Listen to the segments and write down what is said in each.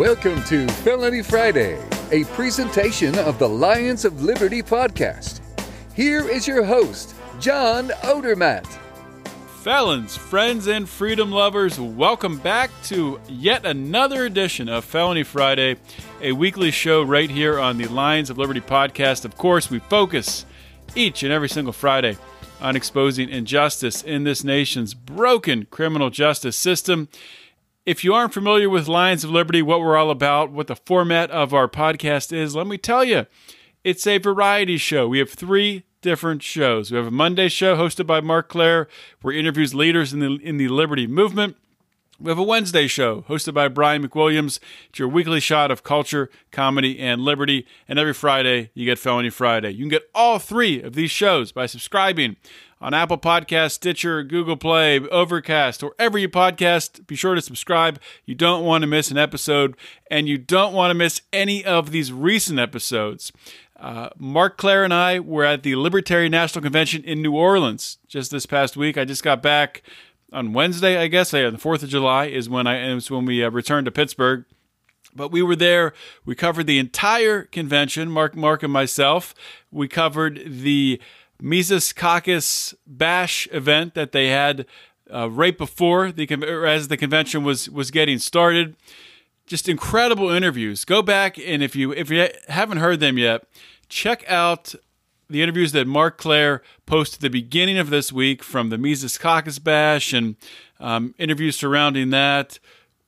Welcome to Felony Friday, a presentation of the Lions of Liberty podcast. Here is your host, John Odermatt. Felons, friends, and freedom lovers, welcome back to yet another edition of Felony Friday, a weekly show right here on the Lions of Liberty podcast. Of course, we focus each and every single Friday on exposing injustice in this nation's broken criminal justice system. If you aren't familiar with Lions of Liberty, what we're all about, what the format of our podcast is, let me tell you, it's a variety show. We have three different shows. We have a Monday show hosted by Marc Clair, where he interviews leaders in the in the Liberty movement. We have a Wednesday show hosted by Brian McWilliams. It's your weekly shot of culture, comedy, and liberty. And every Friday, you get Felony Friday. You can get all three of these shows by subscribing on Apple Podcast, Stitcher, Google Play, Overcast, wherever you podcast. Be sure to subscribe. You don't want to miss an episode, and you don't want to miss any of these recent episodes. Uh, Marc Clair and I were at the Libertarian National Convention in New Orleans just this past week. I just got back on Wednesday, I guess. Yeah, the Fourth of July is when I was when we uh, returned to Pittsburgh. But we were there. We covered the entire convention. Mark, Mark, and myself. We covered the Mises Caucus Bash event that they had uh, right before the as the convention was was getting started. Just incredible interviews. Go back and if you if you haven't heard them yet, check out the interviews that Marc Clair posted at the beginning of this week from the Mises Caucus Bash and um, interviews surrounding that,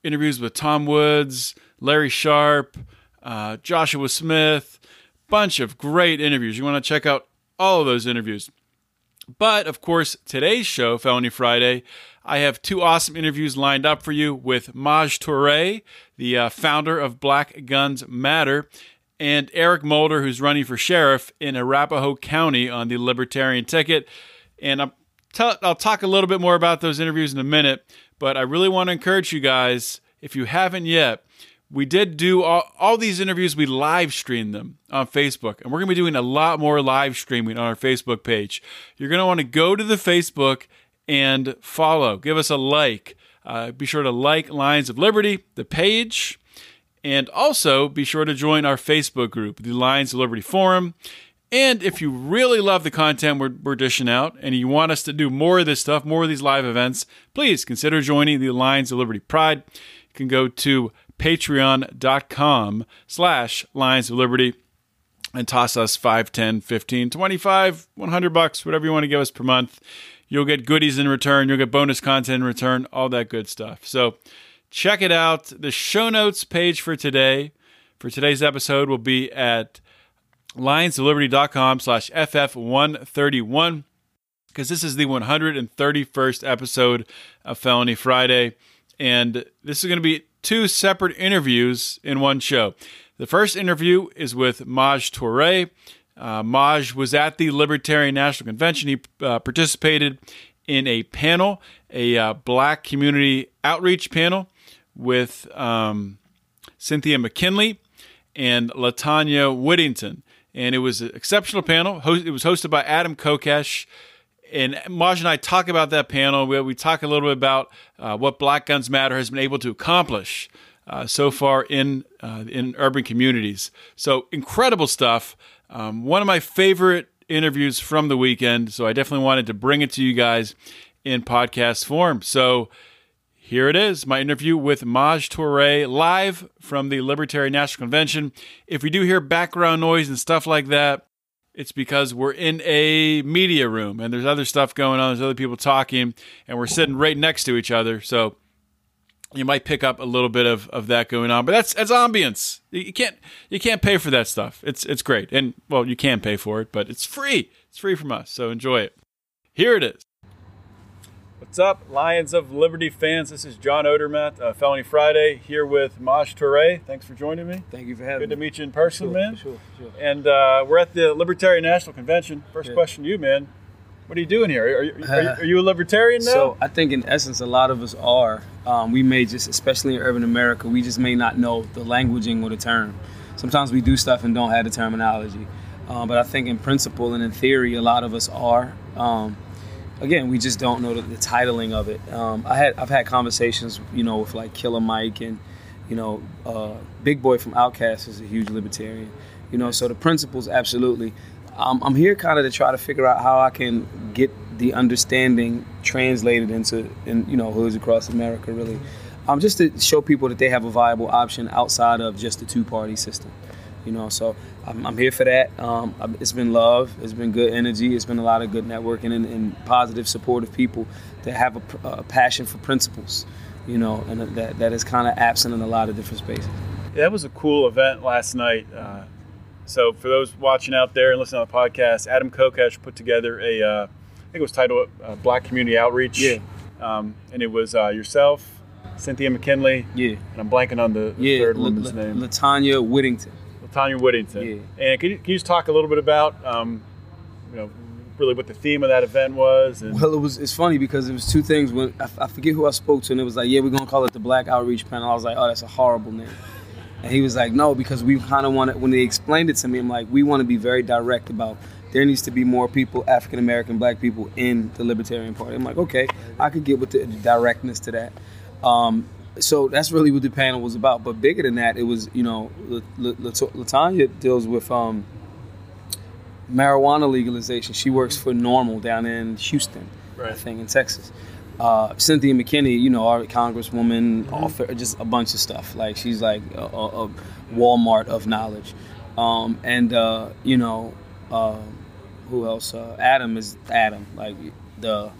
interviews with Tom Woods, Larry Sharpe, uh, Joshua Smith, bunch of great interviews. You want to check out all of those interviews. But of course, today's show, Felony Friday, I have two awesome interviews lined up for you with Maj Toure, the uh, founder of Black Guns Matter, and Eric Mulder, who's running for sheriff in Arapahoe County on the Libertarian ticket. And i will talk a little bit more about those interviews in a minute, but I really want to encourage you guys, if you haven't yet, we did do all, all these interviews, we live streamed them on Facebook, and we're going to be doing a lot more live streaming on our Facebook page. You're going to want to go to the Facebook and follow, give us a like. Uh, be sure to like Lions of Liberty, the page, and also be sure to join our Facebook group, the Lions of Liberty Forum. And if you really love the content we're, we're dishing out and you want us to do more of this stuff, more of these live events, please consider joining the Lions of Liberty Pride. You can go to patreon.com slash Lions of Liberty and toss us 5, 10, 15, 25, 100 bucks, whatever you want to give us per month. You'll get goodies in return. You'll get bonus content in return, all that good stuff. So check it out. The show notes page for today, for today's episode, will be at lionsofliberty.com slash FF131 because this is the 131st episode of Felony Friday. And this is going to be two separate interviews in one show. The first interview is with Maj Toure. Uh, Maj was at the Libertarian National Convention. He uh, participated in a panel, a uh, black community outreach panel with um, Cynthia McKinney and Latanya Whittington. And it was an exceptional panel. It was hosted by Adam Kokesh. And Maj and I talk about that panel. We, we talk a little bit about uh, what Black Guns Matter has been able to accomplish uh, so far in uh, in urban communities. So incredible stuff. Um, one of my favorite interviews from the weekend. So I definitely wanted to bring it to you guys in podcast form. So here it is, my interview with Maj Toure live from the Libertarian National Convention. If we do hear background noise and stuff like that, it's because we're in a media room and there's other stuff going on. There's other people talking, and we're sitting right next to each other. So you might pick up a little bit of, of that going on. But that's that's ambience. You can't you can't pay for that stuff. It's it's great. And well, you can pay for it, but it's free. It's free from us. So enjoy it. Here it is. What's up, Lions of Liberty fans? This is John Odermatt, uh, Felony Friday, here with Maj Toure. Thanks for joining me. Thank you for having me. Good to meet you in person, Sure, man. sure, sure. And uh, we're at the Libertarian National Convention. First Yeah. question to you, man. What are you doing here? Are you, are you, are you a libertarian now? So I think in essence, a lot of us are. Um, we may just, especially in urban America, we just may not know the languaging or the term. Sometimes we do stuff and don't have the terminology. Um, but I think in principle and in theory, a lot of us are. Um, again, we just don't know the, the titling of it. Um, I had I've had conversations, you know, with like Killer Mike and you know, uh, Big Boi from Outkast is a huge libertarian. You know, so the principles absolutely. Um, I'm here kind of to try to figure out how I can get the understanding translated into, in, you know, hoods across America. Really, um, just to show people that they have a viable option outside of just the two-party system. You know, so I'm, I'm here for that. Um, it's been love, it's been good energy, it's been a lot of good networking and, and positive, supportive people that have a, a passion for principles. You know, and that that is kind of absent in a lot of different spaces. Yeah, that was a cool event last night. Uh, so for those watching out there and listening to the podcast, Adam Kokesh put together a, uh, I think it was titled uh, Black Community Outreach. Yeah. Um, and it was uh, yourself, Cynthia McKinney, Yeah, and I'm blanking on the, the yeah. woman's La- name. Latanya Whittington. Latanya Whittington. Yeah. And can you, can you just talk a little bit about, um, you know, really what the theme of that event was? And, Well, it was it's funny because it was two things. When I, I forget who I spoke to, and it was like, yeah, we're gonna call it the Black Outreach Panel. I was like, oh, that's a horrible name. And he was like, no, because we kind of want to. When they explained it to me, I'm like, we want to be very direct about there needs to be more people, African American, Black people, in the Libertarian Party. I'm like, okay, I could get with the, the directness to that. Um, so that's really what the panel was about. But bigger than that, it was you know, La- La- La- Latanya deals with. Um, marijuana legalization. She works for NORML down in Houston, I think, in Texas. Uh, Cynthia McKinney, you know, our congresswoman, author, just a bunch of stuff. Like she's like a, a, a Walmart of knowledge. Um, and uh, you know, uh, who else? Uh, Adam is Adam, like the.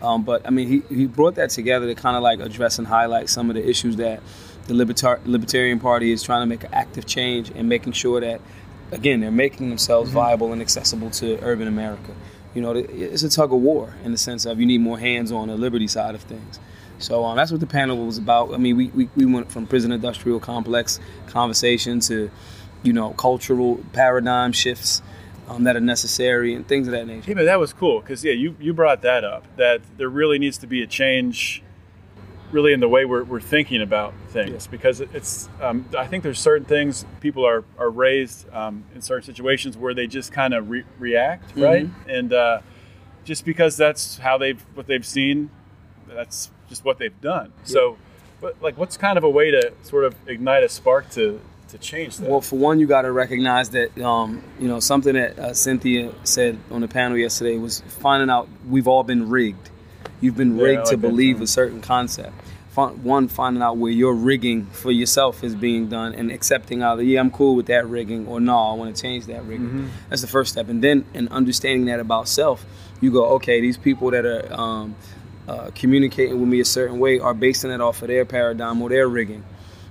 Um, but I mean, he, he brought that together to kind of like address and highlight some of the issues that the Libertar- Libertarian Party is trying to make an active change and making sure that, again, they're making themselves viable and accessible to urban America. You know, it's a tug of war in the sense of you need more hands on the liberty side of things. So um, that's what the panel was about. I mean, we, we, we went from prison industrial complex conversation to, you know, cultural paradigm shifts um, that are necessary and things of that nature. Yeah, but that was cool because yeah, you you brought that up that there really needs to be a change, really in the way we're, we're thinking about things because it's um, I think there's certain things people are are raised um, in certain situations where they just kind of re- react right and uh, just because that's how they've what they've seen, that's just what they've done. So, but like, what's kind of a way to sort of ignite a spark to to change that? Well, for one, you got to recognize that um, you know something that uh, Cynthia said on the panel yesterday was finding out we've all been rigged. You've been Yeah, rigged like to believe a certain concept. One, finding out where your rigging for yourself is being done, and accepting either yeah, I'm cool with that rigging, or no, I want to change that rigging. Mm-hmm. That's the first step, and then in understanding that about self, you go, okay, these people that are um, uh, communicating with me a certain way are basing it off of their paradigm or their rigging.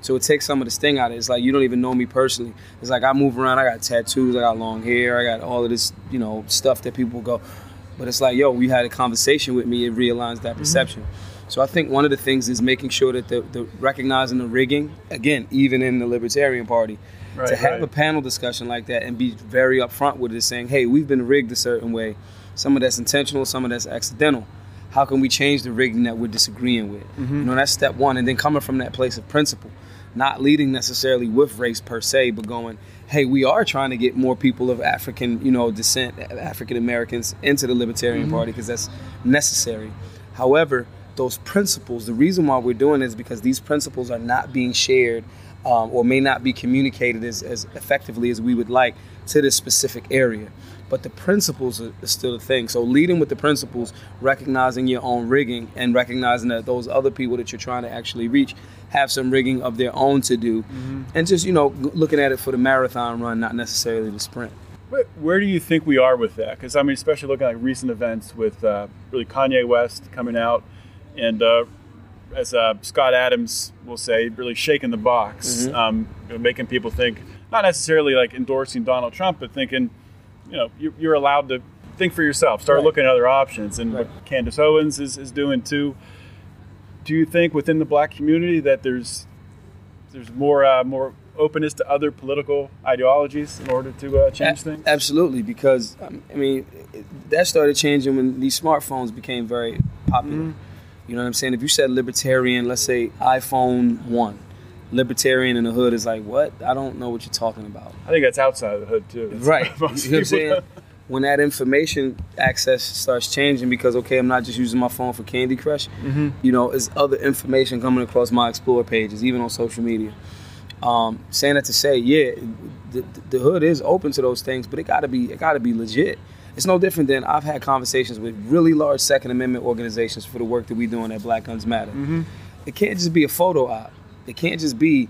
So it takes some of the sting out of it. It's like you don't even know me personally. It's like I move around. I got tattoos. I got long hair. I got all of this, you know, stuff that people go. But it's like, yo, we had a conversation with me. It realigns that perception. So I think one of the things is making sure that the, the recognizing the rigging again, even in the Libertarian Party, Right, to have right. a panel discussion like that and be very upfront with it, saying, hey, we've been rigged a certain way. Some of that's intentional, some of that's accidental. How can we change the rigging that we're disagreeing with? Mm-hmm. You know, that's step one. And then coming from that place of principle, not leading necessarily with race per se, but going, hey, we are trying to get more people of African, you know, descent, African Americans into the Libertarian Mm-hmm. Party because that's necessary. However, those principles, the reason why we're doing it is because these principles are not being shared um, or may not be communicated as, as effectively as we would like to this specific area. But the principles are, are still the thing. So leading with the principles, recognizing your own rigging, and recognizing that those other people that you're trying to actually reach have some rigging of their own to do, and just you know looking at it for the marathon run, not necessarily the sprint. Where, where do you think we are with that? Because I mean, especially looking at like recent events with uh, really Kanye West coming out, and uh, as uh, Scott Adams will say, really shaking the box, um, you know, making people think not necessarily like endorsing Donald Trump, but thinking, you know, you, you're allowed to think for yourself. Start Right. looking at other options, and Right. what Candace Owens is, is doing too. Do you think within the black community that there's there's more uh, more openness to other political ideologies in order to uh, change things? Absolutely, because um, I mean that started changing when these smartphones became very popular. Mm-hmm. You know what I'm saying? If you said libertarian, let's say iPhone one, libertarian in the hood is like, what? I don't know what you're talking about. I think that's outside of the hood too. That's Right. You know what I'm saying? When that information access starts changing because okay, I'm not just using my phone for Candy Crush. Mm-hmm. You know, there's other information coming across my Explore pages, even on social media. Um, saying that to say, yeah, the, the hood is open to those things, but it gotta be it gotta be legit. It's no different than I've had conversations with really large Second Amendment organizations for the work that we're doing at Black Guns Matter. It can't just be a photo op. It can't just be,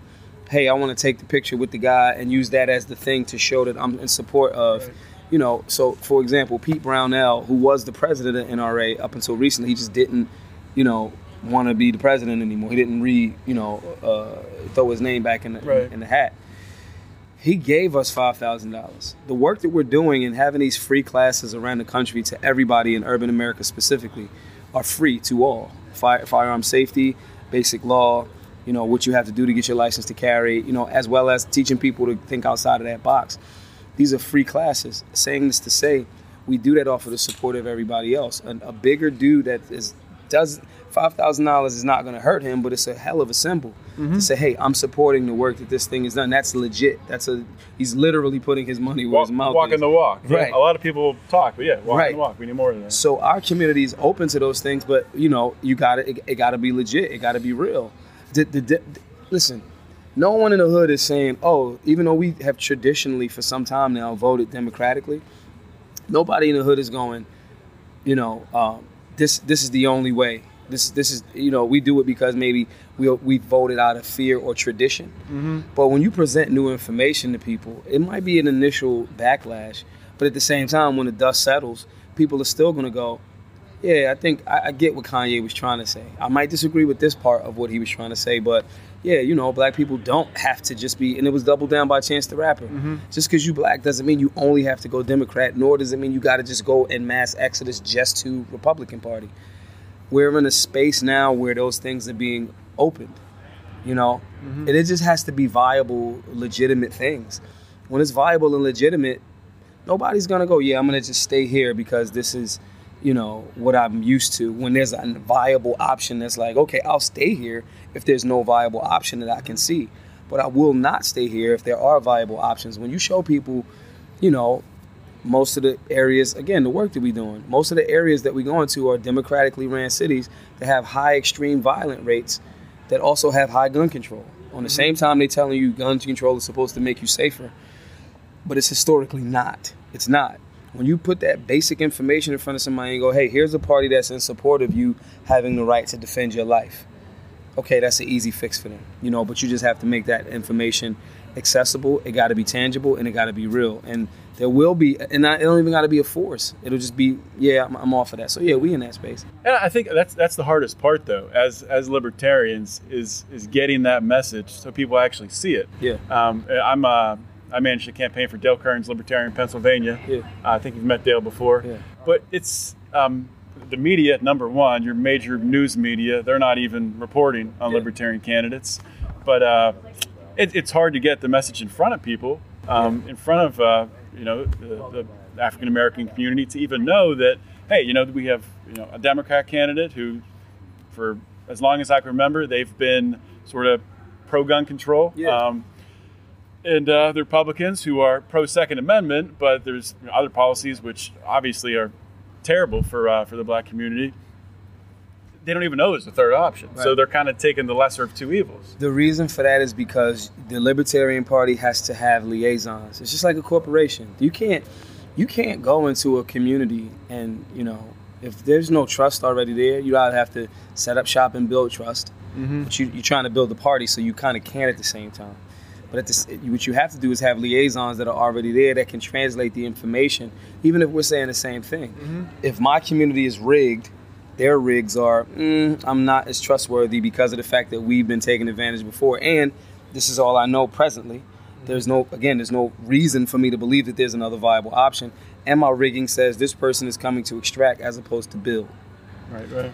hey, I want to take the picture with the guy and use that as the thing to show that I'm in support of. You know, so for example, Pete Brownell, who was the president of NRA up until recently, he just didn't, you know, want to be the president anymore. He didn't re, you know, uh, throw his name back in the, Right. in the hat. He gave us five thousand dollars. The work that we're doing and having these free classes around the country to everybody in urban America specifically are free to all. Fire, firearm safety, basic law, you know what you have to do to get your license to carry, you know, as well as teaching people to think outside of that box. These are free classes. Saying this to say, we do that off of the support of everybody else. A, a bigger dude that is does five thousand dollars is not going to hurt him, but it's a hell of a symbol to mm-hmm. say, "Hey, I'm supporting the work that this thing is done." That's legit. That's a he's literally putting his money where Walk, his mouth is. walking is. the walk. Yeah, Right. A lot of people talk, but yeah, walking Right. the walk. We need more of that. So our community is open to those things, but you know, you got to it, it got to be legit. It got to be real. The, the, the- listen, no one in the hood is saying, "Oh, even though we have traditionally for some time now voted democratically, nobody in the hood is going, you know, um, this this is the only way. This this is you know we do it because maybe we we voted out of fear or tradition. But when you present new information to people, it might be an initial backlash, but at the same time, when the dust settles, people are still going to go, yeah, I think I, I get what Kanye was trying to say. I might disagree with this part of what he was trying to say, but yeah, you know, black people don't have to just be, and it was doubled down by Chance the Rapper. Mm-hmm. Just because you black doesn't mean you only have to go Democrat, nor does it mean you got to just go in mass exodus just to Republican Party. We're in a space now where those things are being opened, you know, mm-hmm. and it just has to be viable, legitimate things. When it's viable and legitimate, nobody's gonna go, yeah, I'm gonna just stay here because this is, you know, what I'm used to. When there's a viable option that's like, okay, I'll stay here if there's no viable option that I can see. But I will not stay here if there are viable options. When you show people, you know, most of the areas, again, the work that we're doing, most of the areas that we go into are democratically ran cities that have high extreme violent rates that also have high gun control. On the mm-hmm. same time, they're telling you gun control is supposed to make you safer but it's historically not. It's not. When you put that basic information in front of somebody and go, hey, here's a party that's in support of you having the right to defend your life. Okay, that's an easy fix for them, you know, but you just have to make that information accessible. It got to be tangible and it got to be real. And there will be, and it don't even got to be a force. It'll just be, yeah, I'm, I'm off of that. So yeah, we in that space. And I think that's that's the hardest part, though, as as libertarians, is is getting that message so people actually see it. Yeah. Um, I'm uh, I managed a campaign for Dale Kerns Libertarian Pennsylvania. Yeah. I think you've met Dale before. Yeah. But it's um, the media. Number one, your major news media, they're not even reporting on Yeah. libertarian candidates. But uh, it, it's hard to get the message in front of people, um, in front of uh, you know the, the African American community to even know that hey, you know we have you know a Democrat candidate who, for as long as I can remember, they've been sort of pro gun control. Yeah. Um, and uh, the Republicans who are pro Second Amendment, but there's other policies which obviously are terrible for uh, for the black community. They don't even know there's a third option, so they're kind of taking the lesser of two evils. The reason for that is because the Libertarian Party has to have liaisons. It's just like a corporation. You can't you can't go into a community and, you know, if there's no trust already there, you either have to set up shop and build trust. But you, you're trying to build the party, so you kind of can't at the same time. But at this, what you have to do is have liaisons that are already there that can translate the information, even if we're saying the same thing. If my community is rigged, their rigs are, mm, I'm not as trustworthy because of the fact that we've been taken advantage before. And this is all I know presently. There's no again, there's no reason for me to believe that there's another viable option. And my rigging says this person is coming to extract as opposed to build. Right, right.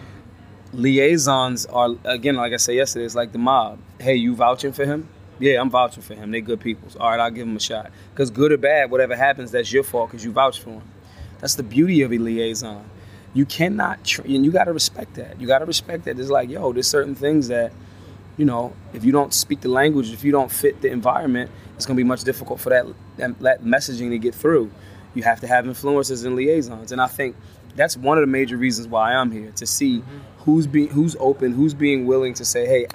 Liaisons are again, like I said yesterday, it's like the mob. Hey, you vouching for him? Yeah, I'm vouching for him. They good people. All right, I'll give him a shot. Because good or bad, whatever happens, that's your fault because you vouch for him. That's the beauty of a liaison. You cannot, tr- and you got to respect that. You got to respect that. It's like, yo, there's certain things that, you know, if you don't speak the language, if you don't fit the environment, it's going to be much difficult for that, that that messaging to get through. You have to have influencers and liaisons, and I think that's one of the major reasons why I'm here to see mm-hmm. who's being who's open, who's being willing to say, hey,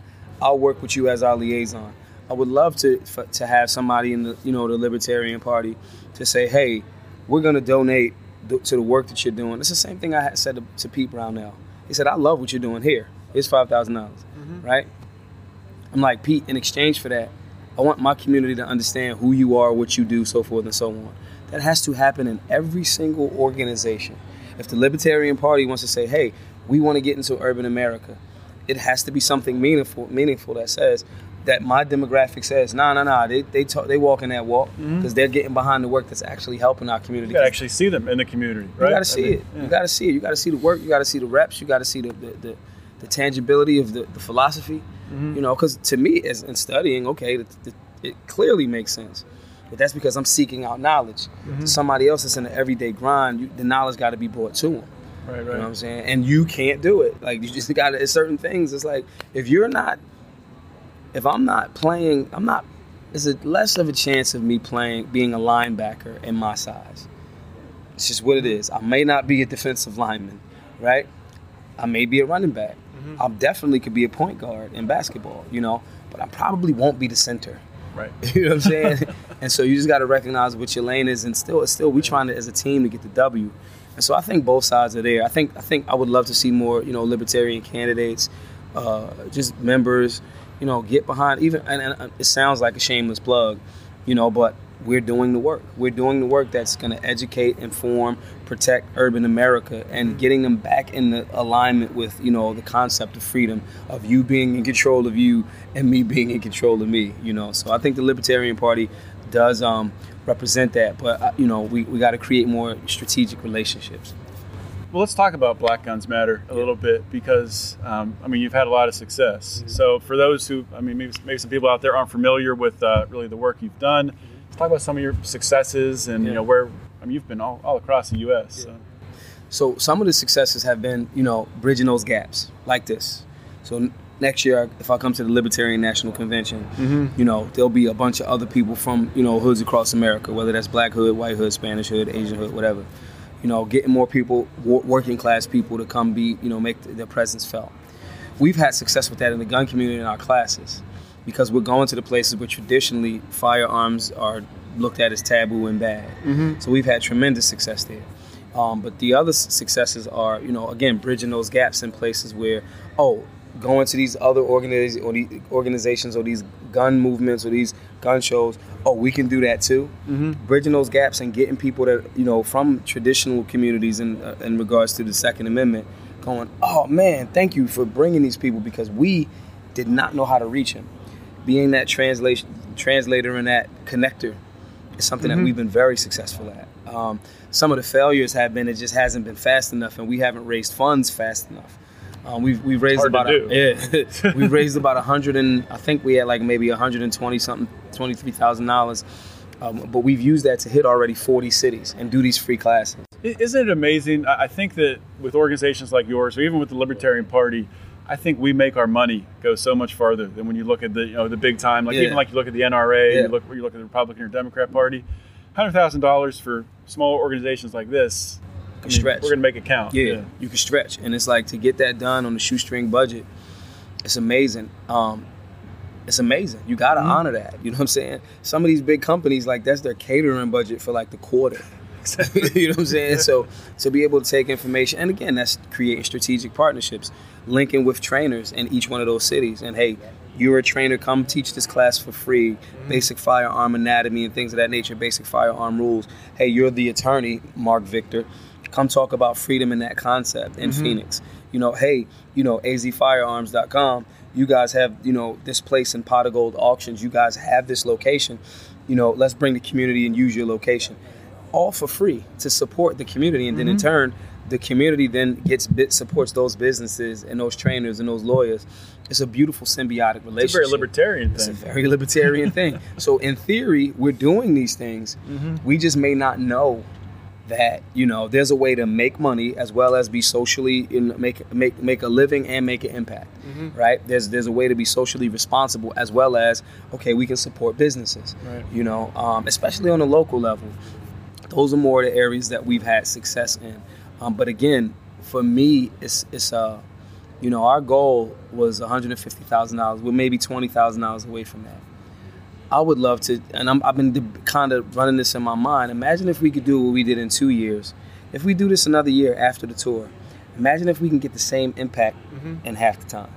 I'll work with you as our liaison. I would love to for, to have somebody in the you know the Libertarian Party to say, hey, we're going to donate th- to the work that you're doing. It's the same thing I had said to, to Pete Brownell. He said, I love what you're doing here. It's five dollars, mm-hmm. right? I'm like Pete. In exchange for that, I want my community to understand who you are, what you do, so forth and so on. That has to happen in every single organization. If the Libertarian Party wants to say, "Hey, we want to get into urban America," it has to be something meaningful, meaningful that says that my demographic says, "No, no, no, they they talk, they walk in that walk because they're getting behind the work that's actually helping our community." You got to actually see them in the community, right? You got to see I mean, it. yeah. You got to see it. You got to see the work. You got to see the reps. You got to see the the, the, the tangibility of the, the philosophy. Mm-hmm. You know, because to me, as in studying, okay, the, the, it clearly makes sense. But that's because I'm seeking out knowledge. Mm-hmm. Somebody else that's in the everyday grind, you, the knowledge got to be brought to them. Right, right. You know what I'm saying? And you can't do it. Like you just got to. Certain things. It's like if you're not, if I'm not playing, I'm not. It's a less of a chance of me playing being a linebacker in my size. It's just what it is. I may not be a defensive lineman, right? I may be a running back. I definitely could be a point guard in basketball, you know, but I probably won't be the center. right. You know what I'm saying? and so you just got to recognize what your lane is, and still, still, we trying to as a team to get the W. And so I think both sides are there. I think I think I would love to see more, you know, libertarian candidates, uh, just members, you know, get behind. Even and, and it sounds like a shameless plug, you know, but we're doing the work. We're doing the work that's going to educate, inform, protect urban America, and getting them back in the alignment with you know the concept of freedom, of you being in control of you and me being in control of me. You know, so I think the Libertarian Party does um, represent that, but uh, you know we, we got to create more strategic relationships. Well, let's talk about Black Guns Matter a little bit because, um, I mean, you've had a lot of success. Mm-hmm. So, for those who, I mean, maybe, maybe some people out there aren't familiar with uh, really the work you've done, let's talk about some of your successes and, you know, where, I mean, you've been all, all across the U.S. So. So some of the successes have been, you know, bridging those gaps like this. So next year, if I come to the Libertarian National Convention, you know, there'll be a bunch of other people from, you know, hoods across America, whether that's Black hood, White hood, Spanish hood, Asian hood, whatever. You know, getting more people, working class people to come be, you know, make their presence felt. We've had success with that in the gun community in our classes because we're going to the places where traditionally firearms are looked at as taboo and bad. So we've had tremendous success there. Um, but the other successes are, you know, again, bridging those gaps in places where, oh, going to these other organiz- or these organizations or these gun movements or these gun shows, oh, we can do that too. Bridging those gaps and getting people that, you know, from traditional communities in, uh, in regards to the Second Amendment going, oh man, thank you for bringing these people because we did not know how to reach them. Being that translation translator and that connector is something that we've been very successful at. Um, some of the failures have been it just hasn't been fast enough, and we haven't raised funds fast enough. Um, we've we've raised about a, yeah, we've raised about a hundred and I think we had like maybe a hundred and twenty something, twenty three thousand dollars. Um, but we've used that to hit already 40 cities and do these free classes. Isn't it amazing? I think that with organizations like yours, or even with the Libertarian Party, I think we make our money go so much farther than when you look at the you know the big time, like Yeah. even like you look at the NRA, Yeah. you look you look at the Republican or Democrat Party, hundred thousand dollars for small organizations like this. I mean, Stretch. We're gonna make it count. Yeah, you can stretch, and it's like to get that done on a shoestring budget. It's amazing. Um, it's amazing. You gotta mm-hmm. honor that. You know what I'm saying? Some of these big companies, like that's their catering budget for like the quarter. you know what I'm saying? So to be able to take information, and again, that's creating strategic partnerships, linking with trainers in each one of those cities. And hey, you're a trainer, come teach this class for free. Mm-hmm. Basic firearm anatomy and things of that nature, basic firearm rules. Hey, you're the attorney, Marc Victor. Come talk about freedom and that concept in mm-hmm. Phoenix. You know, hey, you know, azfirearms.com. You guys have, you know, this place in Pot of Gold auctions. You guys have this location you know, let's bring the community and use your location, all for free to support the community, and then in mm-hmm. turn, the community then gets bit supports those businesses and those trainers and those lawyers. It's a beautiful symbiotic relationship. It's a very libertarian It's a thing. very libertarian thing. So in theory, we're doing these things. Mm-hmm. We just may not know that you know there's a way to make money as well as be socially in make make make a living and make an impact. Right? There's there's a way to be socially responsible as well as okay, we can support businesses. Right. You know, um, especially on a local level. Those are more the areas that we've had success in. Um, but again, for me, it's it's uh, you know, our goal was one hundred and fifty thousand dollars. We're maybe twenty thousand dollars away from that. I would love to, and I'm, I've been de- kind of running this in my mind. Imagine if we could do what we did in two years. If we do this another year after the tour, imagine if we can get the same impact in half the time.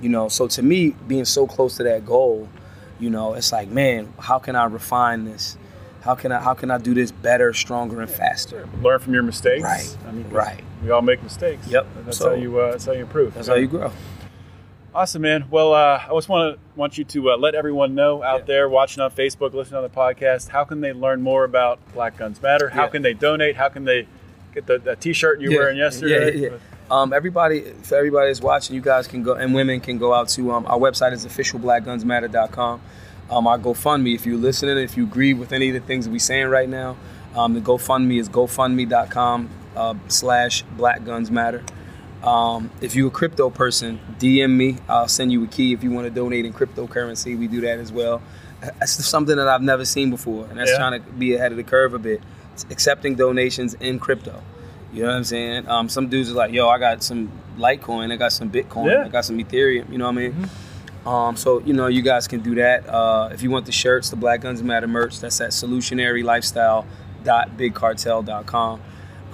You know, so to me, being so close to that goal, you know, it's like, man, how can I refine this? How can I how can I do this better, stronger, and faster? Learn from your mistakes. Right, I mean, right. We all make mistakes. Yep. That's So- how you. Uh, that's how you improve. That's how you grow. Awesome, man. Well, uh, I just want to want you to uh, let everyone know out Yeah. there watching on Facebook, listening on the podcast, how can they learn more about Black Guns Matter? How Yeah. can they donate? How can they get the, the T-shirt you were wearing yesterday? Yeah, yeah, yeah. Um, everybody, for everybody that's watching, you guys can go and women can go out to um, our website is officialblackgunsmatter.com. Um, our GoFundMe, if you're listening, if you agree with any of the things we're saying right now, um, the GoFundMe is gofundme.com uh, slash Black Guns Matter. Um, if you're a crypto person, DM me. I'll send you a key if you want to donate in cryptocurrency. We do that as well. That's something that I've never seen before, and that's Yeah. trying to be ahead of the curve a bit. It's accepting donations in crypto. You know what I'm saying? Um, some dudes are like, "Yo, I got some Litecoin, I got some Bitcoin, Yeah. I got some Ethereum." You know what I mean? Um, so you know, you guys can do that. Uh, if you want the shirts, the Black Guns Matter merch, that's at solutionarylifestyle.bigcartel.com.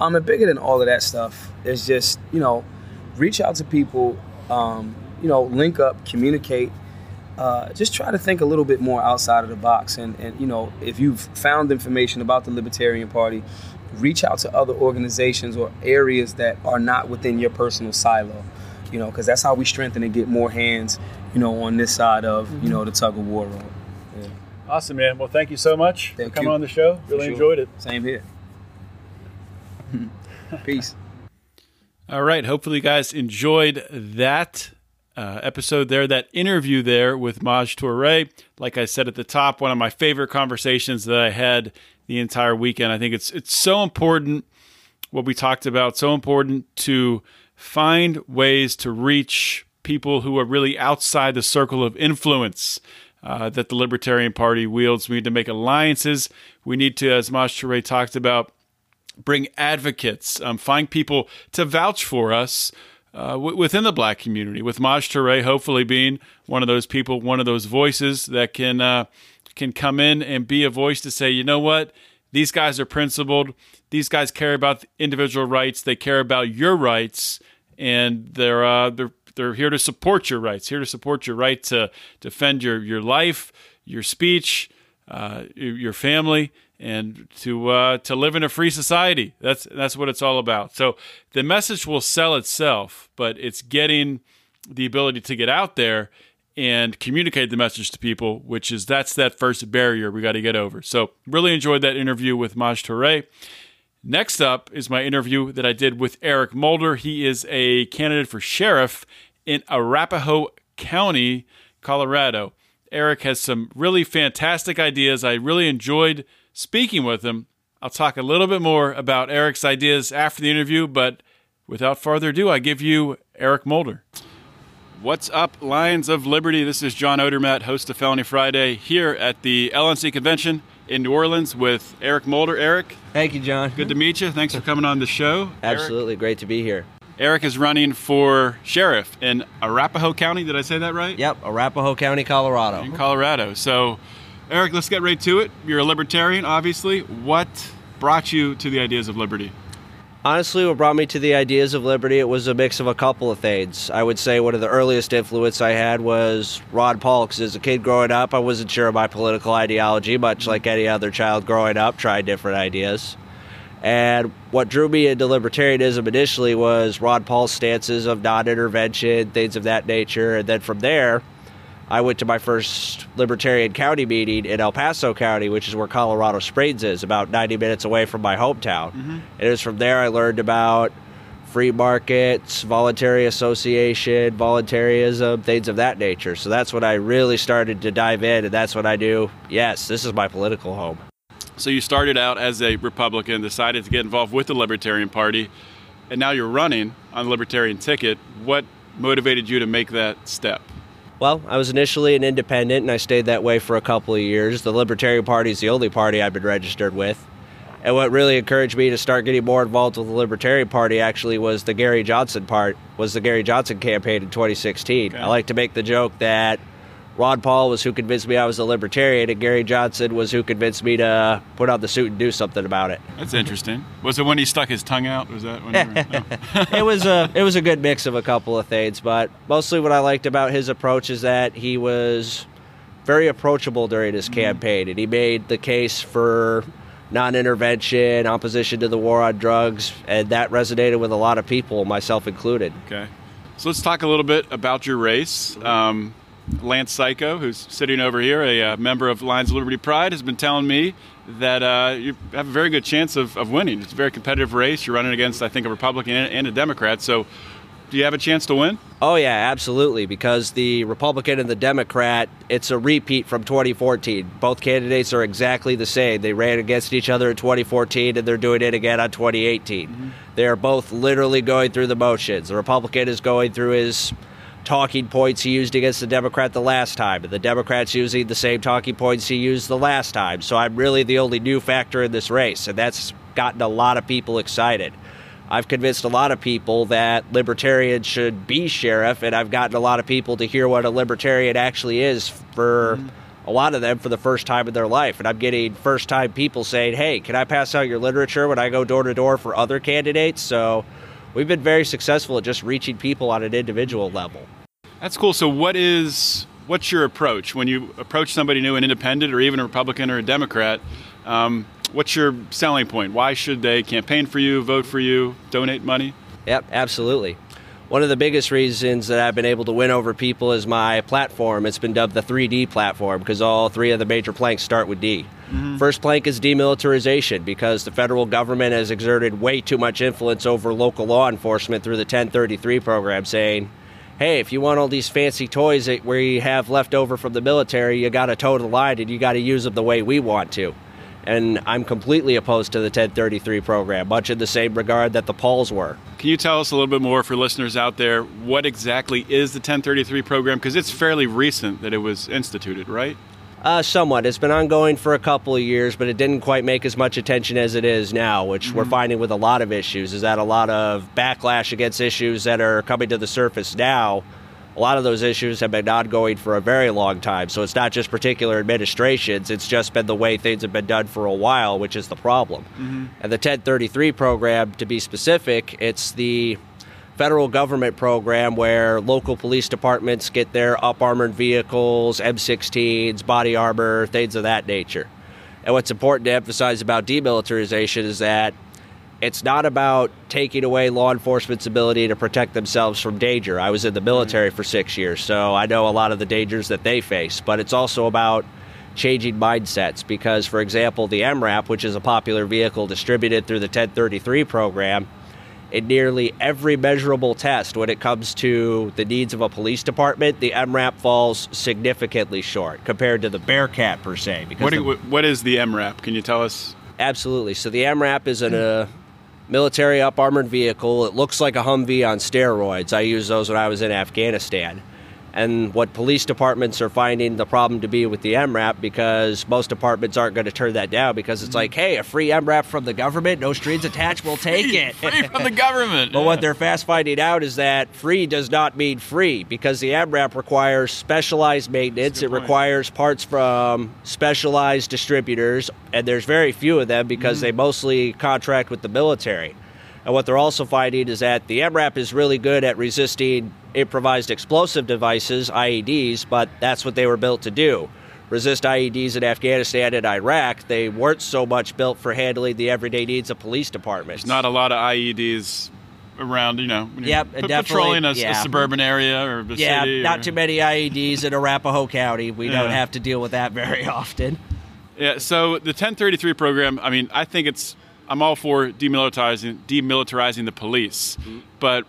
Um, and bigger than all of that stuff it's just you know, reach out to people. Um, you know, link up, communicate. Uh, just try to think a little bit more outside of the box. And, and you know, if you've found information about the Libertarian Party, reach out to other organizations or areas that are not within your personal silo. You know, because that's how we strengthen and get more hands. You know, on this side of you know the tug of war road. Yeah. Awesome, man. Well, thank you so much Thank for coming you. on the show. Really sure. enjoyed it. Same here. Peace. All right. Hopefully, you guys enjoyed that uh, episode there, that interview there with Maj Toure. Like I said at the top, one of my favorite conversations that I had the entire weekend. I think it's it's so important what we talked about. So important to find ways to reach people who are really outside the circle of influence. Uh, that the Libertarian Party wields. We need to make alliances. We need to, as Maj Toure talked about, bring advocates, um, find people to vouch for us uh, w- within the black community. With Maj Toure hopefully being one of those people, one of those voices that can uh, can come in and be a voice to say, you know what, these guys are principled. These guys care about individual rights. They care about your rights, and they're uh, they're they're here to support your rights. Here to support your right to defend your your life, your speech, uh, your family, and to uh, to live in a free society. That's that's what it's all about. So the message will sell itself, but it's getting the ability to get out there and communicate the message to people, which is that's that first barrier we got to get over. So really enjoyed that interview with Maj Toure. Next up is my interview that I did with Eric Mulder. He is a candidate for sheriff in Arapahoe County, Colorado. Eric has some really fantastic ideas. I really enjoyed speaking with him. I'll talk a little bit more about Eric's ideas after the interview, but without further ado, I give you Eric Mulder. What's up, Lions of Liberty? This is John Odermatt, host of Felony Friday, here at the LNC convention in New Orleans with Eric Mulder. Eric, Thank you, John. good to meet you. Thanks for coming on the show. Absolutely great to be here. Eric, Eric is running for sheriff in Arapahoe County. Did I say that right? Yep, Arapahoe County, Colorado. In Colorado. So, Eric, let's get right to it. You're a libertarian, obviously. What brought you to the ideas of liberty? Honestly, what brought me to the ideas of liberty, it was a mix of a couple of things. I would say one of the earliest influence I had was Ron Paul, because as a kid growing up, I wasn't sure of my political ideology, much like any other child growing up, tried different ideas. And what drew me into libertarianism initially was Ron Paul's stances of non intervention, things of that nature. And then from there, I went to my first Libertarian County meeting in El Paso County, which is where Colorado Springs is, about 90 minutes away from my hometown. Mm-hmm. And it was from there I learned about free markets, voluntary association, voluntarism, things of that nature. So that's when I really started to dive in, and that's when I knew, yes, this is my political home. So you started out as a Republican, decided to get involved with the Libertarian Party, and now you're running on the Libertarian ticket. What motivated you to make that step? Well, I was initially an independent, and I stayed that way for a couple of years. The Libertarian Party is the only party I've been registered with. And what really encouraged me to start getting more involved with the Libertarian Party actually was the Gary Johnson part, was the Gary Johnson campaign in 2016. Okay. I like to make the joke that Ron Paul was who convinced me I was a libertarian, and Gary Johnson was who convinced me to put on the suit and do something about it. That's interesting. Was it when he stuck his tongue out? Was that when? Were, no. it was a it was a good mix of a couple of things, but mostly what I liked about his approach is that he was very approachable during his campaign, and he made the case for non-intervention, opposition to the war on drugs, and that resonated with a lot of people, myself included. Okay. So let's talk a little bit about your race. Um, Lance Psycho, who's sitting over here, a uh, member of Lions of Liberty Pride, has been telling me that uh, you have a very good chance of, of winning. It's a very competitive race. You're running against, I think, a Republican and, and a Democrat. So do you have a chance to win? Oh yeah, absolutely. Because the Republican and the Democrat, it's a repeat from 2014. Both candidates are exactly the same. They ran against each other in 2014, and they're doing it again on 2018. They are both literally going through the motions. The Republican is going through his talking points he used against the Democrat the last time, and the Democrat's using the same talking points he used the last time. So I'm really the only new factor in this race, and that's gotten a lot of people excited. I've convinced a lot of people that libertarians should be sheriff, and I've gotten a lot of people to hear what a libertarian actually is for mm-hmm. a lot of them for the first time in their life. And I'm getting first time people saying, hey, can I pass out your literature when I go door to door for other candidates? So we've been very successful at just reaching people on an individual level. That's cool. So what is what's your approach when you approach somebody new, an independent or even a Republican or a Democrat? Um, what's your selling point? Why should they campaign for you, vote for you, donate money? Yep, absolutely. One of the biggest reasons that I've been able to win over people is my platform. It's been dubbed the 3D platform because all three of the major planks start with D. Mm-hmm. First plank is demilitarization because the federal government has exerted way too much influence over local law enforcement through the 1033 program, saying, hey, if you want all these fancy toys that we have left over from the military, you got to toe the line and you got to use them the way we want to. And I'm completely opposed to the 1033 program, much in the same regard that the Pauls were. Can you tell us a little bit more for listeners out there what exactly is the 1033 program? Because it's fairly recent that it was instituted, right? Uh, somewhat. It's been ongoing for a couple of years, but it didn't quite make as much attention as it is now, which we're finding with a lot of issues. Is that a lot of backlash against issues that are coming to the surface now? A lot of those issues have been ongoing for a very long time. So it's not just particular administrations, it's just been the way things have been done for a while, which is the problem. Mm-hmm. And the 1033 program, to be specific, it's the federal government program where local police departments get their up armored vehicles, M16s, body armor, things of that nature. And what's important to emphasize about demilitarization is that it's not about taking away law enforcement's ability to protect themselves from danger. I was in the military mm-hmm. for six years, so I know a lot of the dangers that they face, but it's also about changing mindsets because, for example, the MRAP, which is a popular vehicle distributed through the 1033 program, in nearly every measurable test when it comes to the needs of a police department, the MRAP falls significantly short compared to the Bearcat per se. Because What, the- what is the MRAP? Can you tell us? Absolutely. So the MRAP is an, a military up armored vehicle. It looks like a Humvee on steroids. I used those when I was in Afghanistan. And what police departments are finding the problem to be with the MRAP because most departments aren't going to turn that down because it's like, hey, a free MRAP from the government, no strings attached, we'll take it. Free from the government. But what they're fast finding out is that free does not mean free because the MRAP requires specialized maintenance. It point. requires parts from specialized distributors, and there's very few of them because Mm-hmm. they mostly contract with the military. And what they're also finding is that the MRAP is really good at resisting improvised explosive devices, IEDs, but that's what they were built to do. Resist IEDs in Afghanistan and Iraq. They weren't so much built for handling the everyday needs of police departments. There's not a lot of IEDs around, you know, Yep, definitely, patrolling a, a suburban area or a Yeah, city. not or- too many IEDs in Arapahoe County. We don't have to deal with that very often. Yeah, so the 1033 program, I mean, I think it's, I'm all for demilitarizing, demilitarizing the police. But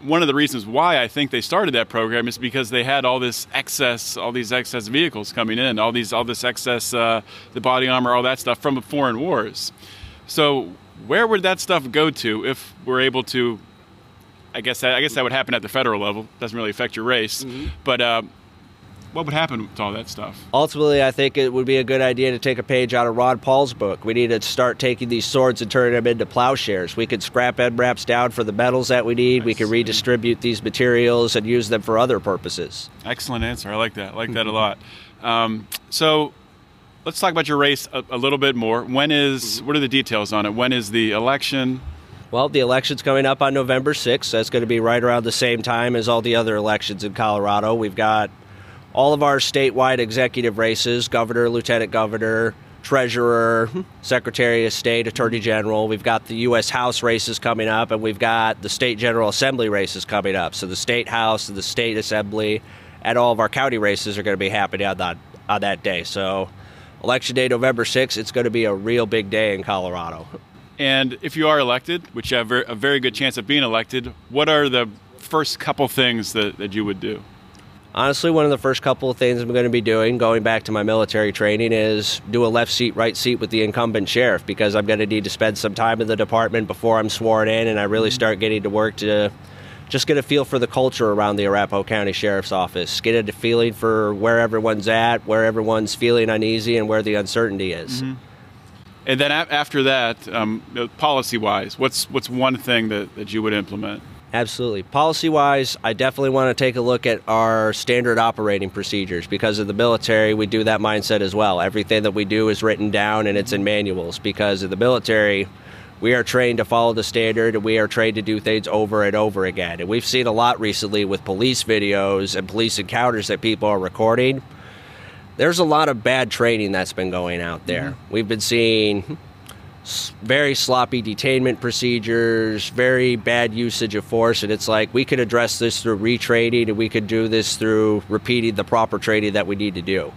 one of the reasons why I think they started that program is because they had all this excess, all these excess vehicles coming in, all these, all this excess, uh, the body armor, all that stuff from the foreign wars. So where would that stuff go to if we're able to? I guess that, I guess that would happen at the federal level. Doesn't really affect your race, but uh, what would happen to all that stuff? Ultimately, I think it would be a good idea to take a page out of Ron Paul's book. We need to start taking these swords and turning them into plowshares. We could scrap end wraps down for the metals that we need. We could redistribute these materials and use them for other purposes. Excellent answer. I like that. I like that a lot. Um, so let's talk about your race a, a little bit more. When is- what are the details on it? When is the election? Well, the election's coming up on November 6th. That's going to be right around the same time as all the other elections in Colorado. We've got all of our statewide executive races governor, lieutenant governor, treasurer, secretary of state, attorney general. We've got the U.S. House races coming up, and we've got the state general assembly races coming up. So the state house and the state assembly and all of our county races are going to be happening on that, on that day. So election day, November 6th, it's going to be a real big day in Colorado. And if you are elected, which you have a very good chance of being elected, what are the first couple things that, that you would do? Honestly, one of the first couple of things I'm going to be doing, going back to my military training, is do a left seat, right seat with the incumbent sheriff because I'm going to need to spend some time in the department before I'm sworn in and I really mm-hmm. start getting to work to just get a feel for the culture around the Arapahoe County Sheriff's Office, get a feeling for where everyone's at, where everyone's feeling uneasy, and where the uncertainty is. Mm-hmm. And then after that, um, uh, policy wise, what's, what's one thing that, that you would implement? Absolutely. Policy wise, I definitely want to take a look at our standard operating procedures because of the military, we do that mindset as well. Everything that we do is written down and it's in manuals because of the military. We are trained to follow the standard and we are trained to do things over and over again. And we've seen a lot recently with police videos and police encounters that people are recording. There's a lot of bad training that's been going out there. Mm-hmm. We've been seeing very sloppy detainment procedures, very bad usage of force, and it's like we could address this through retraining, and we could do this through repeating the proper training that we need to do.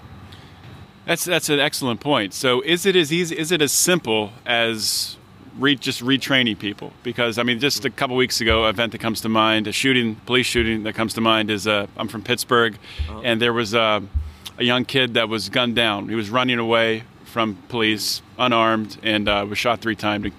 That's that's an excellent point. So is it as easy? Is it as simple as re, just retraining people? Because I mean, just a couple weeks ago, an event that comes to mind, a shooting, police shooting that comes to mind is uh, I'm from Pittsburgh, and there was uh, a young kid that was gunned down. He was running away from police, unarmed, and uh, was shot three times,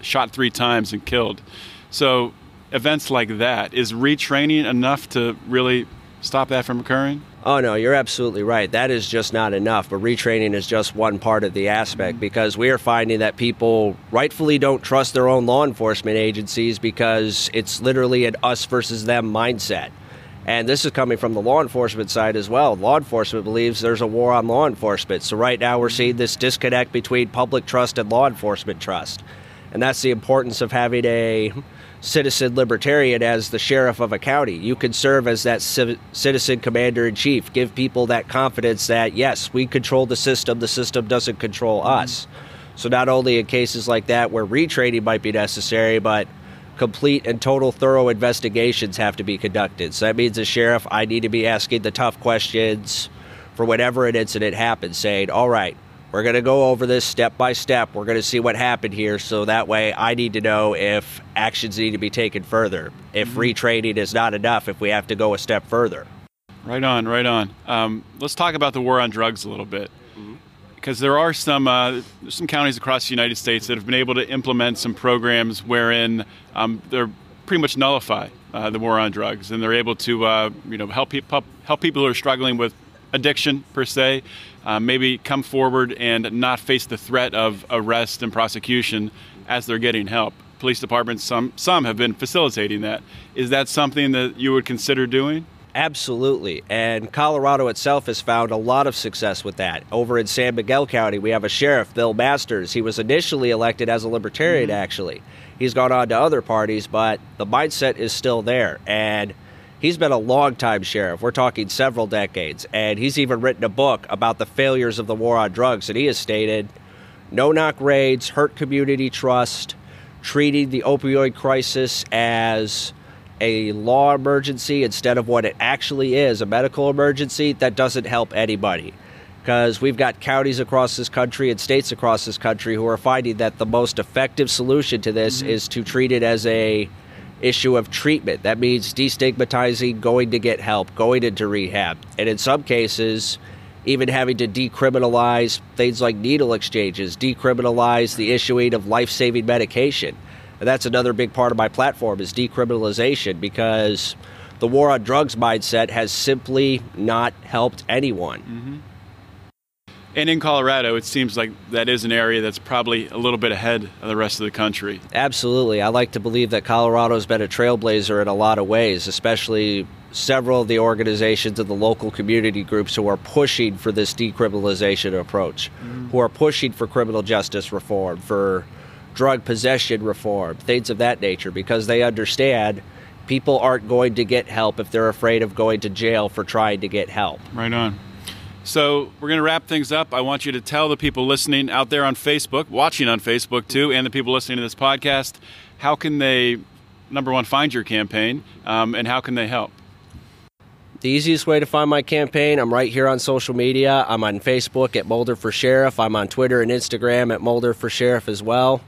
shot three times and killed. So events like that is retraining enough to really stop that from occurring? Oh no, you're absolutely right. That is just not enough. But retraining is just one part of the aspect because we are finding that people rightfully don't trust their own law enforcement agencies because it's literally an us versus them mindset. And this is coming from the law enforcement side as well. Law enforcement believes there's a war on law enforcement. So right now we're mm-hmm. seeing this disconnect between public trust and law enforcement trust. And that's the importance of having a citizen libertarian as the sheriff of a county. You can serve as that citizen commander in chief, give people that confidence that, yes, we control the system, the system doesn't control us. Mm-hmm. So, not only in cases like that where retraining might be necessary, but complete and total thorough investigations have to be conducted. So, that means the sheriff, I need to be asking the tough questions for whenever an incident happens, saying, all right, we're going to go over this step by step. We're going to see what happened here. So that way, I need to know if actions need to be taken further. If retraining is not enough, if we have to go a step further. Right on, right on. Um, let's talk about the war on drugs a little bit, because there are some uh, some counties across the United States that have been able to implement some programs wherein um, they're pretty much nullify uh, the war on drugs, and they're able to uh, you know help people help people who are struggling with addiction per se, uh, maybe come forward and not face the threat of arrest and prosecution as they're getting help. Police departments, some some have been facilitating that. Is that something that you would consider doing? Absolutely. And Colorado itself has found a lot of success with that. Over in San Miguel County, we have a sheriff, Bill Masters. He was initially elected as a libertarian, mm-hmm. actually. He's gone on to other parties, but the mindset is still there. And he's been a long-time sheriff. We're talking several decades. And he's even written a book about the failures of the war on drugs. And he has stated no knock raids hurt community trust, treating the opioid crisis as a law emergency instead of what it actually is a medical emergency, that doesn't help anybody. Because we've got counties across this country and states across this country who are finding that the most effective solution to this mm-hmm. is to treat it as a issue of treatment. That means destigmatizing, going to get help, going into rehab, and in some cases, even having to decriminalize things like needle exchanges, decriminalize the issuing of life-saving medication. And that's another big part of my platform is decriminalization because the war on drugs mindset has simply not helped anyone. Mm-hmm. And in Colorado, it seems like that is an area that's probably a little bit ahead of the rest of the country. Absolutely. I like to believe that Colorado has been a trailblazer in a lot of ways, especially several of the organizations and the local community groups who are pushing for this decriminalization approach, mm. who are pushing for criminal justice reform, for drug possession reform, things of that nature, because they understand people aren't going to get help if they're afraid of going to jail for trying to get help. Right on. So we're going to wrap things up. I want you to tell the people listening out there on Facebook, watching on Facebook too, and the people listening to this podcast, how can they, number one, find your campaign, um, and how can they help? The easiest way to find my campaign, I'm right here on social media. I'm on Facebook at Mulder for Sheriff. I'm on Twitter and Instagram at Mulder for Sheriff as well.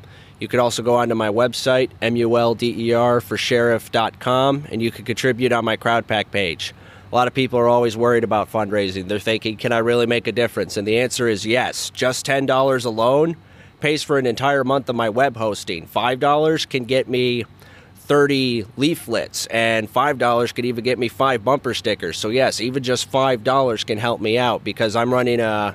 You could also go onto my website, M-U-L-D-E-R for sheriff.com, and you can contribute on my CrowdPAC page. A lot of people are always worried about fundraising. They're thinking, can I really make a difference? And the answer is yes. Just $10 alone pays for an entire month of my web hosting. $5 can get me 30 leaflets, and $5 could even get me five bumper stickers. So, yes, even just $5 can help me out because I'm running a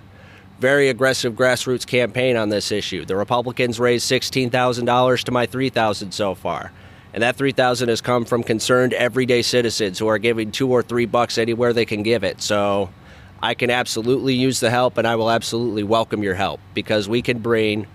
very aggressive grassroots campaign on this issue. The Republicans raised $16,000 to my 3000 so far. And that 3000 has come from concerned everyday citizens who are giving 2 or 3 bucks anywhere they can give it. So, I can absolutely use the help and I will absolutely welcome your help because we can bring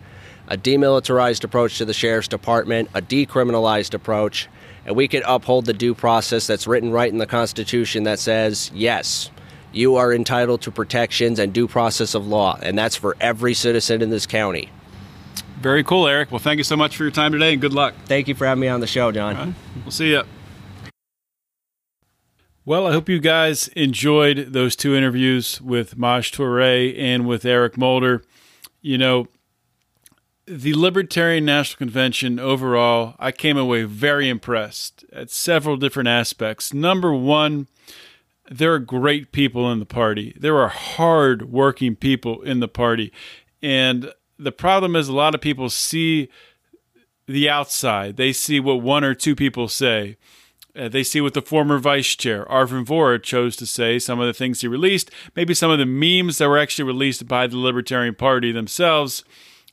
a demilitarized approach to the sheriff's department, a decriminalized approach, and we can uphold the due process that's written right in the Constitution that says, yes, you are entitled to protections and due process of law, and that's for every citizen in this county. Very cool, Eric. Well, thank you so much for your time today, and good luck. Thank you for having me on the show, John. Right. We'll see you. Well, I hope you guys enjoyed those two interviews with Maj Toure and with Eric Mulder. You know, the Libertarian National Convention overall, I came away very impressed at several different aspects. Number one, there are great people in the party. There are hard working people in the party. And the problem is, a lot of people see the outside, they see what one or two people say. Uh, they see what the former vice chair, Arvin Vohra, chose to say, some of the things he released, maybe some of the memes that were actually released by the Libertarian Party themselves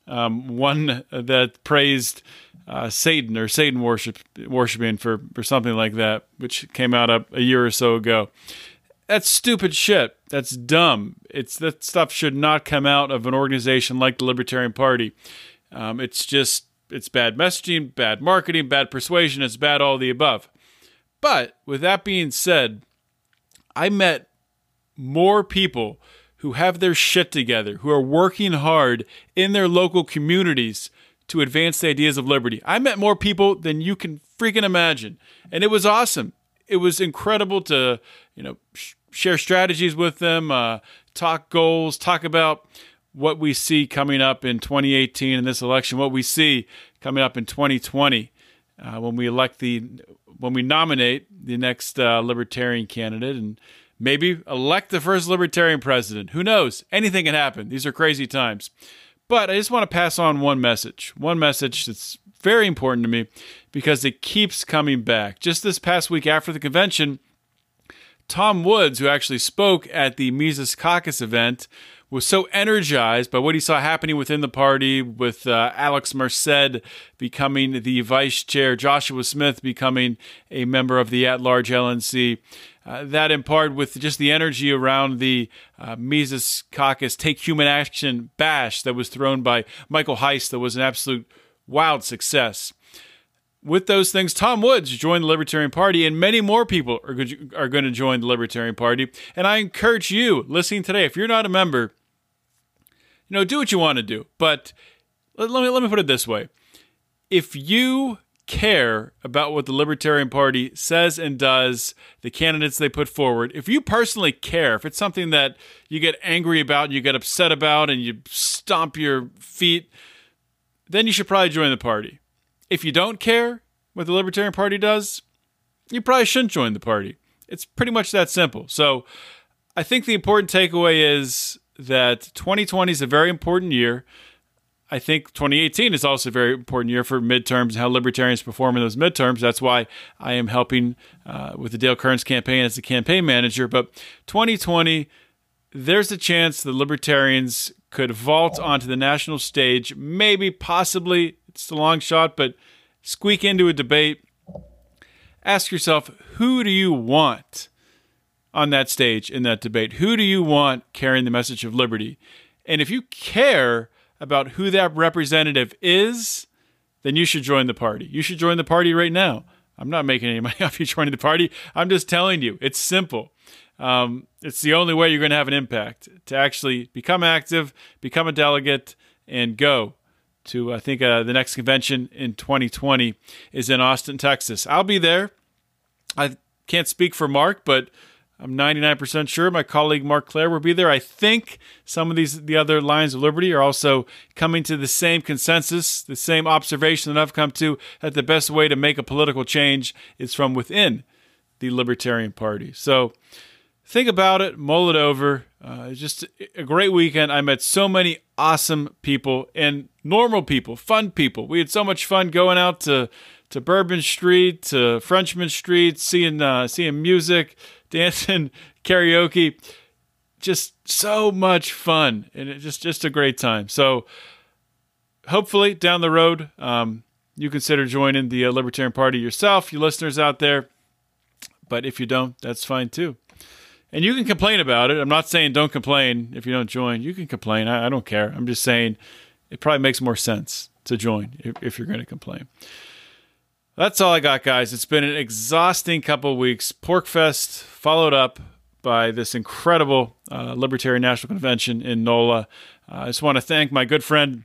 um, one that praised uh, Satan or Satan worship worshiping for for something like that, which came out a, a year or so ago. That's stupid shit. That's dumb. It's that stuff should not come out of an organization like the Libertarian Party. Um, it's just it's bad messaging, bad marketing, bad persuasion. It's bad all the above. But with that being said, I met more people who have their shit together, who are working hard in their local communities to advance the ideas of liberty. I met more people than you can freaking imagine, and it was awesome. It was incredible to, you know, sh- share strategies with them, uh, talk goals, talk about what we see coming up in 2018 in this election, what we see coming up in 2020 uh, when we elect the when we nominate the next uh, libertarian candidate and Maybe elect the first libertarian president. Who knows? Anything can happen. These are crazy times. But I just want to pass on one message. One message that's very important to me because it keeps coming back. Just this past week after the convention, Tom Woods, who actually spoke at the Mises Caucus event, was so energized by what he saw happening within the party, with uh, Alex Merced becoming the vice chair, Joshua Smith becoming a member of the at large LNC, uh, that in part with just the energy around the uh, Mises Caucus Take Human Action bash that was thrown by Michael Heise, that was an absolute wild success. With those things, Tom Woods joined the Libertarian Party, and many more people are, are going to join the Libertarian Party. And I encourage you, listening today, if you're not a member, you know, do what you want to do. But let, let me let me put it this way: if you care about what the Libertarian Party says and does, the candidates they put forward, if you personally care, if it's something that you get angry about, and you get upset about, and you stomp your feet, then you should probably join the party. If you don't care what the Libertarian Party does, you probably shouldn't join the party. It's pretty much that simple. So I think the important takeaway is that 2020 is a very important year. I think 2018 is also a very important year for midterms and how libertarians perform in those midterms. That's why I am helping uh, with the Dale Kerns campaign as the campaign manager. But 2020, there's a chance the libertarians could vault onto the national stage, maybe, possibly, it's a long shot, but squeak into a debate. Ask yourself, who do you want on that stage in that debate? Who do you want carrying the message of liberty? And if you care, about who that representative is, then you should join the party. You should join the party right now. I'm not making any money off you joining the party. I'm just telling you, it's simple. Um, it's the only way you're going to have an impact to actually become active, become a delegate, and go to, I think, uh, the next convention in 2020 is in Austin, Texas. I'll be there. I can't speak for Mark, but I'm 99% sure my colleague Marc Clair will be there. I think some of these the other Lions of Liberty are also coming to the same consensus, the same observation that I've come to that the best way to make a political change is from within the Libertarian Party. So think about it, mull it over. Uh, just a great weekend. I met so many awesome people and normal people, fun people. We had so much fun going out to to Bourbon Street, to Frenchman Street, seeing uh, seeing music dancing, karaoke, just so much fun and it just just a great time. So hopefully down the road, um, you consider joining the uh, Libertarian Party yourself, you listeners out there. But if you don't, that's fine too. And you can complain about it. I'm not saying don't complain if you don't join. You can complain. I, I don't care. I'm just saying it probably makes more sense to join if, if you're going to complain. That's all I got, guys. It's been an exhausting couple weeks. PorcFest followed up by this incredible uh, Libertarian National Convention in NOLA. Uh, I just want to thank my good friend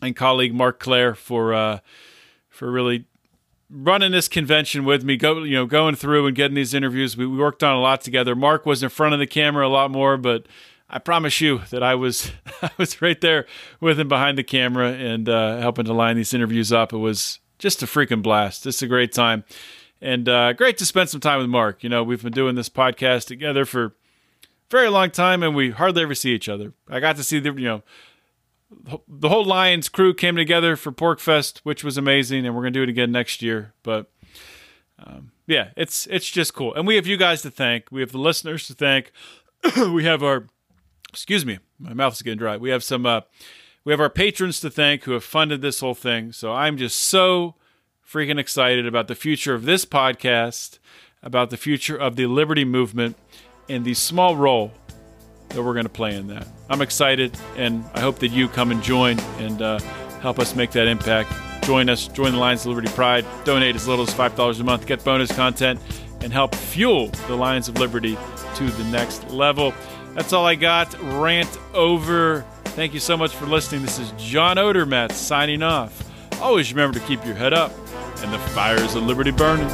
and colleague Marc Clair for uh, for really running this convention with me. Go, you know, going through and getting these interviews. We, we worked on a lot together. Mark was in front of the camera a lot more, but I promise you that I was I was right there with him behind the camera and uh, helping to line these interviews up. It was just a freaking blast. Just a great time. And uh, great to spend some time with Mark. You know, we've been doing this podcast together for a very long time and we hardly ever see each other. I got to see the, you know, the whole Lions crew came together for PorcFest, which was amazing, and we're gonna do it again next year. But um, yeah, it's it's just cool, and we have you guys to thank. We have the listeners to thank. we have our, excuse me, my mouth is getting dry. We have some uh, we have our patrons to thank who have funded this whole thing. So I'm just so freaking excited about the future of this podcast, about the future of the Liberty Movement, and the small role that we're going to play in that. I'm excited, and I hope that you come and join and uh, help us make that impact. Join us, join the Lions of Liberty Pride, donate as little as $5 a month, get bonus content, and help fuel the Lions of Liberty to the next level. That's all I got. Rant over. Thank you so much for listening. This is John Odermatt signing off. Always remember to keep your head up and the fires of liberty burning.